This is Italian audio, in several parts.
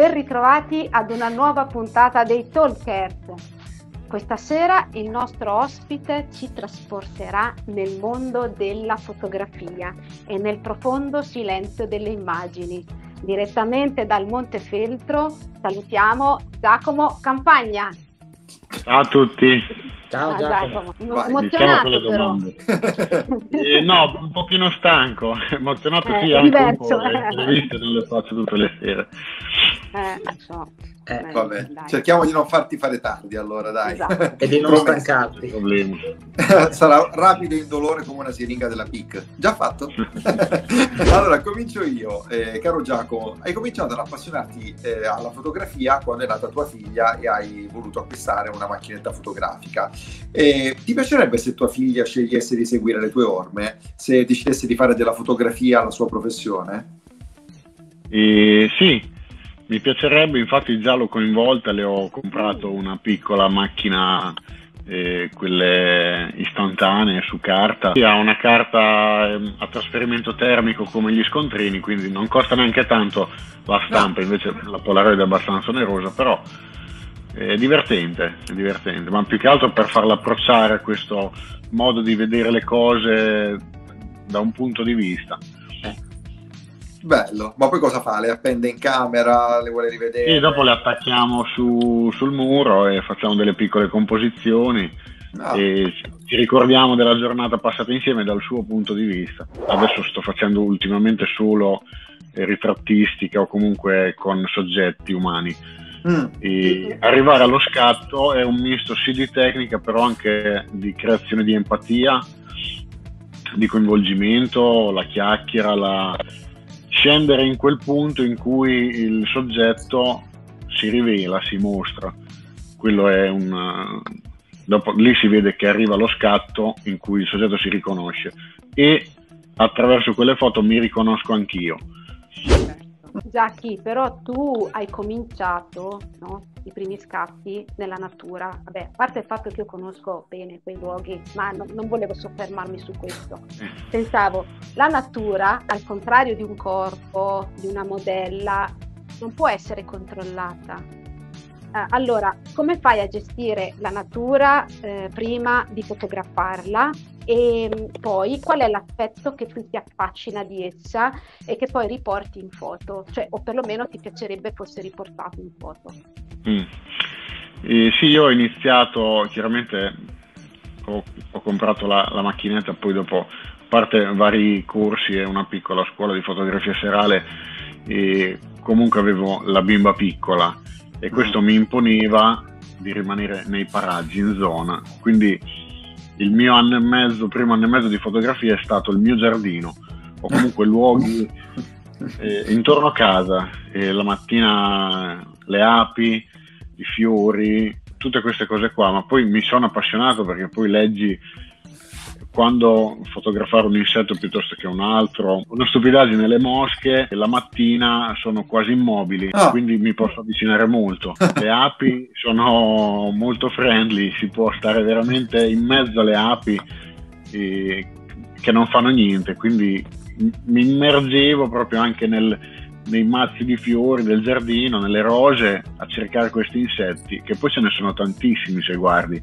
ben ritrovati ad una nuova puntata dei Talkers. Questa sera il nostro ospite ci trasporterà nel mondo della fotografia e nel profondo silenzio delle immagini. Direttamente dal Montefeltro salutiamo Giacomo Campagna. Ciao a tutti. Ciao ah, Giacomo. Vai, emozionato però. eh, no, un pochino stanco, emozionato eh, sì, anche diverso. un po', eh, le viste non le faccio tutte le sere. Eh, so. Eh, eh, vabbè, dai. cerchiamo di non farti fare tardi allora, dai. Esatto. e di non stancarti. Sarà rapido e indolore come una siringa della PIC. Già fatto? allora, comincio io. Eh, caro Giacomo, hai cominciato ad appassionarti eh, alla fotografia quando è nata tua figlia e hai voluto acquistare una macchinetta fotografica. ti piacerebbe se tua figlia scegliesse di seguire le tue orme, se decidesse di fare della fotografia la sua professione? Eh, sì, mi piacerebbe, infatti già l'ho coinvolta, le ho comprato una piccola macchina, eh, quelle istantanee su carta. Ha una carta eh, a trasferimento termico come gli scontrini, quindi non costa neanche tanto la stampa, invece la Polaroid è abbastanza onerosa, però è divertente, è divertente, ma più che altro per farla approcciare a questo modo di vedere le cose da un punto di vista. Bello, ma poi cosa fa? Le appende in camera, le vuole rivedere? Sì, dopo le attacchiamo su, sul muro e facciamo delle piccole composizioni ah. e ci ricordiamo della giornata passata insieme dal suo punto di vista. Adesso sto facendo ultimamente solo ritrattistica o comunque con soggetti umani. Mm. arrivare allo scatto è un misto sì di tecnica, però anche di creazione di empatia, di coinvolgimento, la chiacchiera, la, scendere in quel punto in cui il soggetto si rivela, si mostra. Quello è un. Dopo, lì si vede che arriva lo scatto in cui il soggetto si riconosce e attraverso quelle foto mi riconosco anch'io. Giacchi, però tu hai cominciato no? i primi scatti nella natura. Vabbè, a parte il fatto che io conosco bene quei luoghi, ma no, non volevo soffermarmi su questo. Pensavo, la natura, al contrario di un corpo, di una modella, non può essere controllata. Uh, allora, come fai a gestire la natura eh, prima di fotografarla e mm, poi qual è l'aspetto che più ti affascina di essa e che poi riporti in foto, cioè o perlomeno ti piacerebbe fosse riportato in foto. Mm. Eh, sì, io ho iniziato, chiaramente ho, ho comprato la, la, macchinetta, poi dopo, parte vari corsi e una piccola scuola di fotografia serale, e comunque avevo la bimba piccola e questo mi imponeva di rimanere nei paraggi, in zona. Quindi il mio anno e mezzo, primo anno e mezzo di fotografia è stato il mio giardino o comunque luoghi eh, intorno a casa. E la mattina le api, i fiori, tutte queste cose qua, ma poi mi sono appassionato perché poi leggi quando fotografare un insetto piuttosto che un altro. Una stupidaggine, le mosche la mattina sono quasi immobili, oh. quindi mi posso avvicinare molto. Le api sono molto friendly, si può stare veramente in mezzo alle api eh, che non fanno niente, quindi mi immergevo proprio anche nel, nei mazzi di fiori del giardino, nelle rose, a cercare questi insetti, che poi ce ne sono tantissimi se guardi.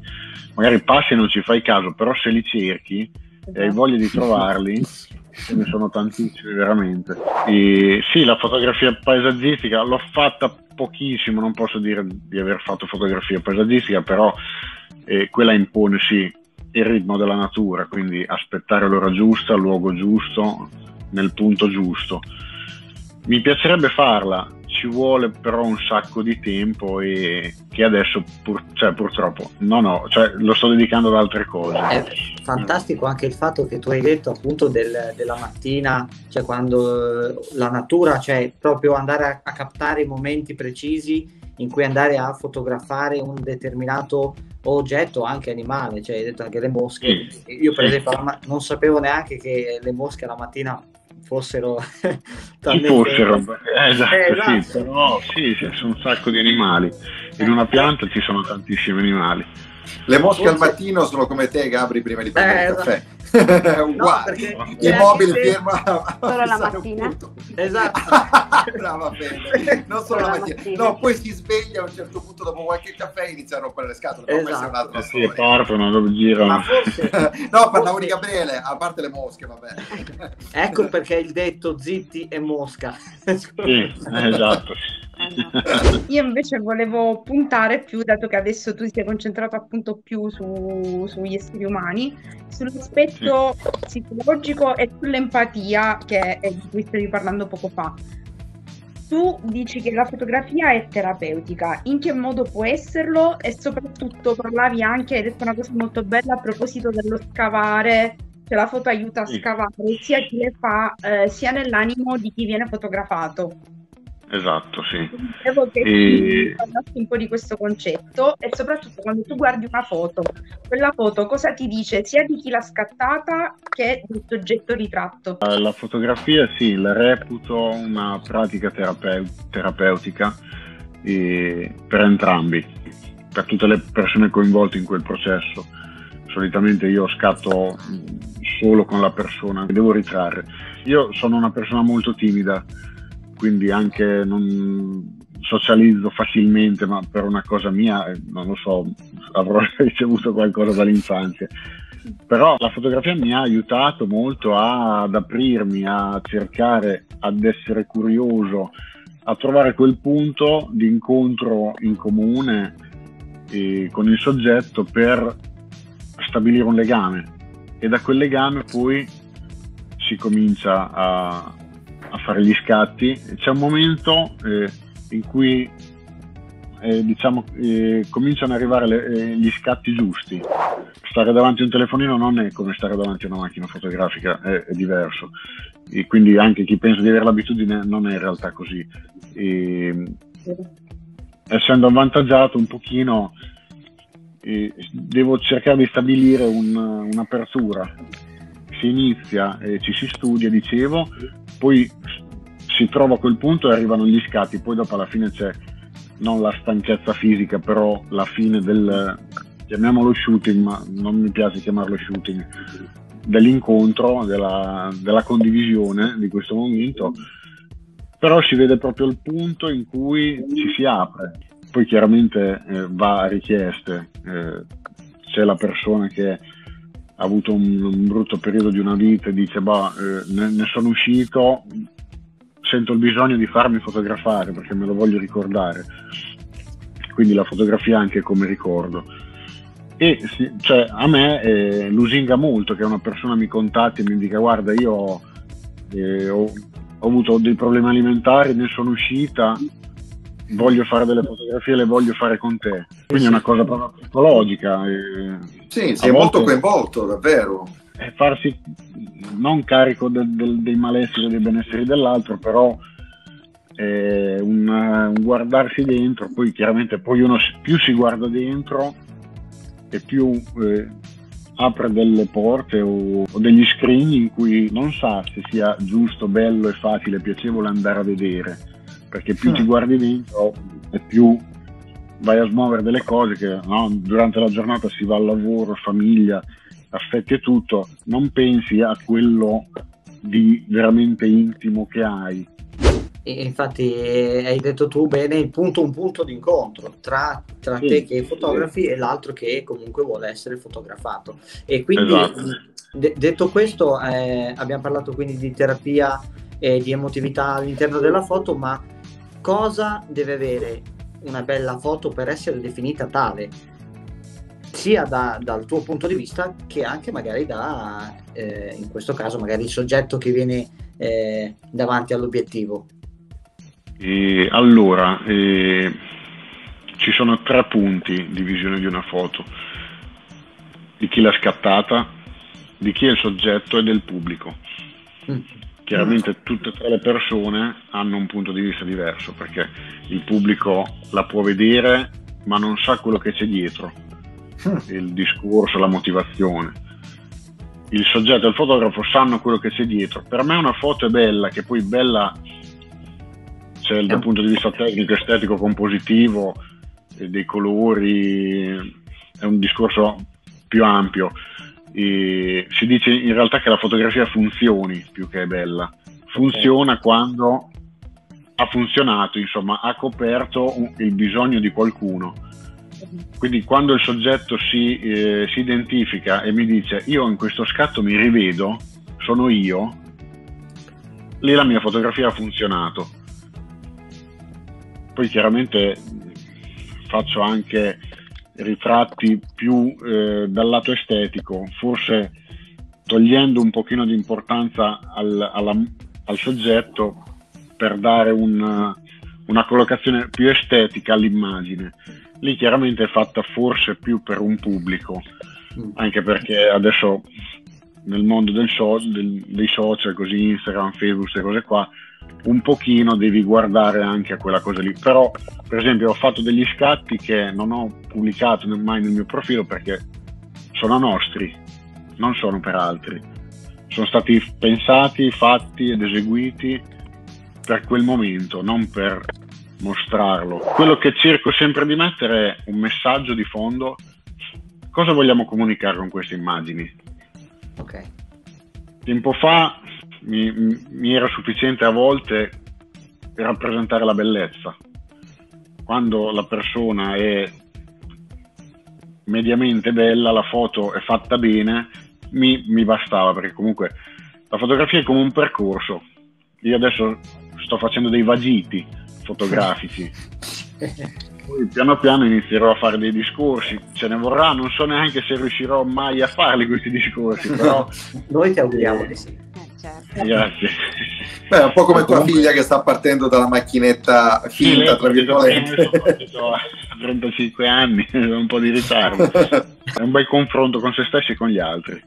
Magari passi e non ci fai caso, però se li cerchi e hai voglia di trovarli, ce ne sono tantissimi veramente. E sì, la fotografia paesaggistica l'ho fatta pochissimo, non posso dire di aver fatto fotografia paesaggistica, però eh, quella impone sì il ritmo della natura, quindi aspettare l'ora giusta, il luogo giusto, nel punto giusto mi piacerebbe farla, ci vuole però un sacco di tempo e che adesso pur, cioè, purtroppo no no, cioè, lo sto dedicando ad altre cose. È fantastico anche il fatto che tu hai detto appunto del, della mattina, cioè quando eh, la natura, cioè proprio andare a, a captare i momenti precisi in cui andare a fotografare un determinato oggetto, anche animale, cioè hai detto anche le mosche. Sì, Io per sì. esempio non sapevo neanche che le mosche la mattina fossero ci fossero eh, esatto, eh, esatto. Sì, però sì, ci sono un sacco di animali in una pianta ci sono tantissimi animali le mosche Forse... al mattino sono come te Gabri prima di prendere eh, il caffè esatto. Uguali no, immobile fermo solo la mattina esatto Brava bene. Non solo la mattina. No, poi si sveglia a un certo punto dopo qualche caffè e iniziano a rompere le scatole. Esatto. questa è un'altra sì, storia. partono, dove girano. Forse... no, parlavo di Gabriele, a parte le mosche, vabbè. ecco perché il detto zitti e mosca. sì, esatto. Io invece volevo puntare più, dato che adesso tu ti sei concentrato appunto più su, sugli esseri umani, sull'aspetto sì. psicologico e sull'empatia che è di cui stavi parlando poco fa. Tu dici che la fotografia è terapeutica, in che modo può esserlo? E soprattutto parlavi anche, hai detto una cosa molto bella a proposito dello scavare, cioè la foto aiuta a scavare sia chi le fa, eh, sia nell'animo di chi viene fotografato. Esatto, sì. Devo che e... parlassi un po' di questo concetto e soprattutto quando tu guardi una foto, quella foto cosa ti dice sia di chi l'ha scattata che del soggetto ritratto? Eh, la fotografia sì, la reputo una pratica terape- terapeutica per entrambi, per tutte le persone coinvolte in quel processo. Solitamente io scatto solo con la persona che devo ritrarre. Io sono una persona molto timida quindi anche non socializzo facilmente, ma per una cosa mia, eh, non lo so, avrò ricevuto qualcosa dall'infanzia. Però la fotografia mi ha aiutato molto ad aprirmi, a cercare, ad essere curioso, a trovare quel punto di incontro in comune eh, con il soggetto per stabilire un legame e da quel legame poi si comincia a, a fare gli scatti, c'è un momento eh, in cui eh, diciamo, eh, cominciano ad arrivare le, eh, gli scatti giusti. Stare davanti a un telefonino non è come stare davanti a una macchina fotografica, è, è diverso. E quindi anche chi pensa di avere l'abitudine non è in realtà così. E, essendo avvantaggiato un pochino, devo cercare di stabilire un, un'apertura si inizia e ci si studia, dicevo, poi si trova a quel punto e arrivano gli scatti, poi dopo alla fine c'è non la stanchezza fisica, però la fine del, chiamiamolo shooting, ma non mi piace chiamarlo shooting, dell'incontro, della, della condivisione di questo momento, però si vede proprio il punto in cui ci si apre. Poi chiaramente eh, va a richieste, eh, c'è la persona che ha avuto un, un, brutto periodo di una vita e dice bah, eh, ne, ne, sono uscito, sento il bisogno di farmi fotografare perché me lo voglio ricordare. Quindi la fotografia anche come ricordo. E cioè, a me eh, lusinga molto che una persona mi contatti e mi dica guarda io eh, ho, ho avuto dei problemi alimentari, ne sono uscita, voglio fare delle fotografie, le voglio fare con te. Quindi è una cosa proprio psicologica. E sì, si è molto coinvolto, davvero. È farsi non carico del, del, dei malesseri e dei benesseri dell'altro, però è un, un, guardarsi dentro, poi chiaramente poi uno più si guarda dentro e più eh, apre delle porte o, o, degli scrigni in cui non sa se sia giusto, bello e facile, piacevole andare a vedere perché più ti guardi dentro e più vai a smuovere delle cose che no, durante la giornata si va al lavoro, famiglia, affetti e tutto, non pensi a quello di veramente intimo che hai. E infatti eh, hai detto tu bene, il punto un punto di incontro tra, tra sì, te che fotografi sì. e l'altro che comunque vuole essere fotografato. E quindi esatto. de- detto questo, eh, abbiamo parlato quindi di terapia e di emotività all'interno della foto, ma cosa deve avere una bella foto per essere definita tale, sia da, dal tuo punto di vista che anche magari da, eh, in questo caso, magari il soggetto che viene eh, davanti all'obiettivo. E allora, eh, ci sono tre punti di visione di una foto, di chi l'ha scattata, di chi è il soggetto e del pubblico. Mm. Chiaramente tutte e tre le persone hanno un punto di vista diverso perché il pubblico la può vedere ma non sa quello che c'è dietro, mm. il discorso, la motivazione. Il soggetto e il fotografo sanno quello che c'è dietro. Per me una foto è bella, che poi bella c'è dal punto di vista tecnico, estetico, compositivo, dei colori, è un discorso più ampio e si dice in realtà che la fotografia funzioni più che è bella. Funziona okay. quando ha funzionato, insomma, ha coperto un, il bisogno di qualcuno. Quindi quando il soggetto si, eh, si identifica e mi dice io in questo scatto mi rivedo, sono io, lì la mia fotografia ha funzionato. Poi chiaramente faccio anche ritratti più eh, dal lato estetico, forse togliendo un pochino di importanza al, alla, al soggetto per dare un, una collocazione più estetica all'immagine. Lì chiaramente è fatta forse più per un pubblico, mm. anche perché adesso nel mondo del so, del, dei social, così Instagram, Facebook, queste cose qua, un pochino devi guardare anche a quella cosa lì. Però, per esempio, ho fatto degli scatti che non ho pubblicato mai nel mio profilo perché sono nostri, non sono per altri. Sono stati pensati, fatti ed eseguiti per quel momento, non per mostrarlo. Quello che cerco sempre di mettere è un messaggio di fondo. Cosa vogliamo comunicare con queste immagini? Ok. Tempo fa mi, mi era sufficiente a volte per rappresentare la bellezza. Quando la persona è mediamente bella, la foto è fatta bene, mi, mi, bastava perché comunque la fotografia è come un percorso. Io adesso sto facendo dei vagiti fotografici. Poi piano piano inizierò a fare dei discorsi, ce ne vorrà, non so neanche se riuscirò mai a farli questi discorsi, però... Noi ti auguriamo di sì. Eh, certo. Grazie. Beh, un po' come tua figlia che sta partendo dalla macchinetta finta, tra virgolette. Ho 35 anni, un po' di ritardo. È un bel confronto con se stessi e con gli altri.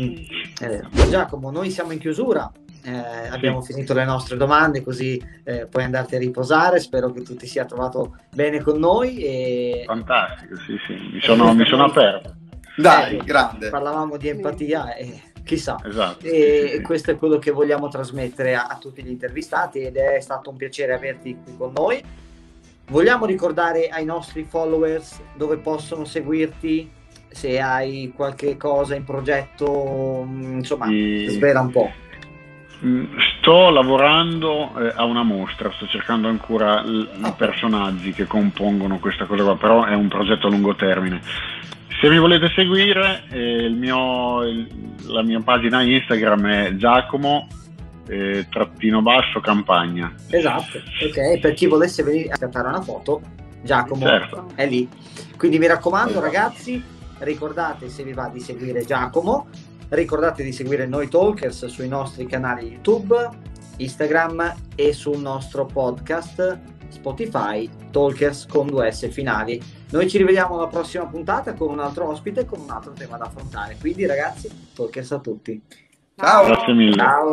Mm. Giacomo, noi siamo in chiusura, eh, abbiamo sì. finito le nostre domande così eh, puoi andarti a riposare. Spero che tu ti sia trovato bene con noi. E... Fantastico, sì, sì, mi sono, mi sono aperto. Dai, eh, grande. Parlavamo di empatia e chissà. Esatto, e sì, sì. questo è quello che vogliamo trasmettere a, a, tutti gli intervistati ed è stato un piacere averti qui con noi. Vogliamo ricordare ai nostri followers dove possono seguirti, se hai qualche cosa in progetto, mm, insomma, e... svela un po'. Mm, sto lavorando eh, a una mostra, sto cercando ancora l- i personaggi che compongono questa cosa qua, però è un progetto a lungo termine. Se mi volete seguire, eh, mio, il, la mia pagina Instagram è Giacomo eh, trattino basso campagna. Esatto, ok, per chi volesse venire a scattare una foto, Giacomo certo. è lì. Quindi mi raccomando esatto. ragazzi, ricordate se vi va di seguire Giacomo, Ricordate di seguire noi Talkers sui nostri canali YouTube, Instagram e sul nostro podcast Spotify Talkers con due S finali. Noi ci rivediamo alla prossima puntata con un altro ospite e con un altro tema da affrontare. Quindi ragazzi, Talkers a tutti. Ciao. Grazie mille. Ciao.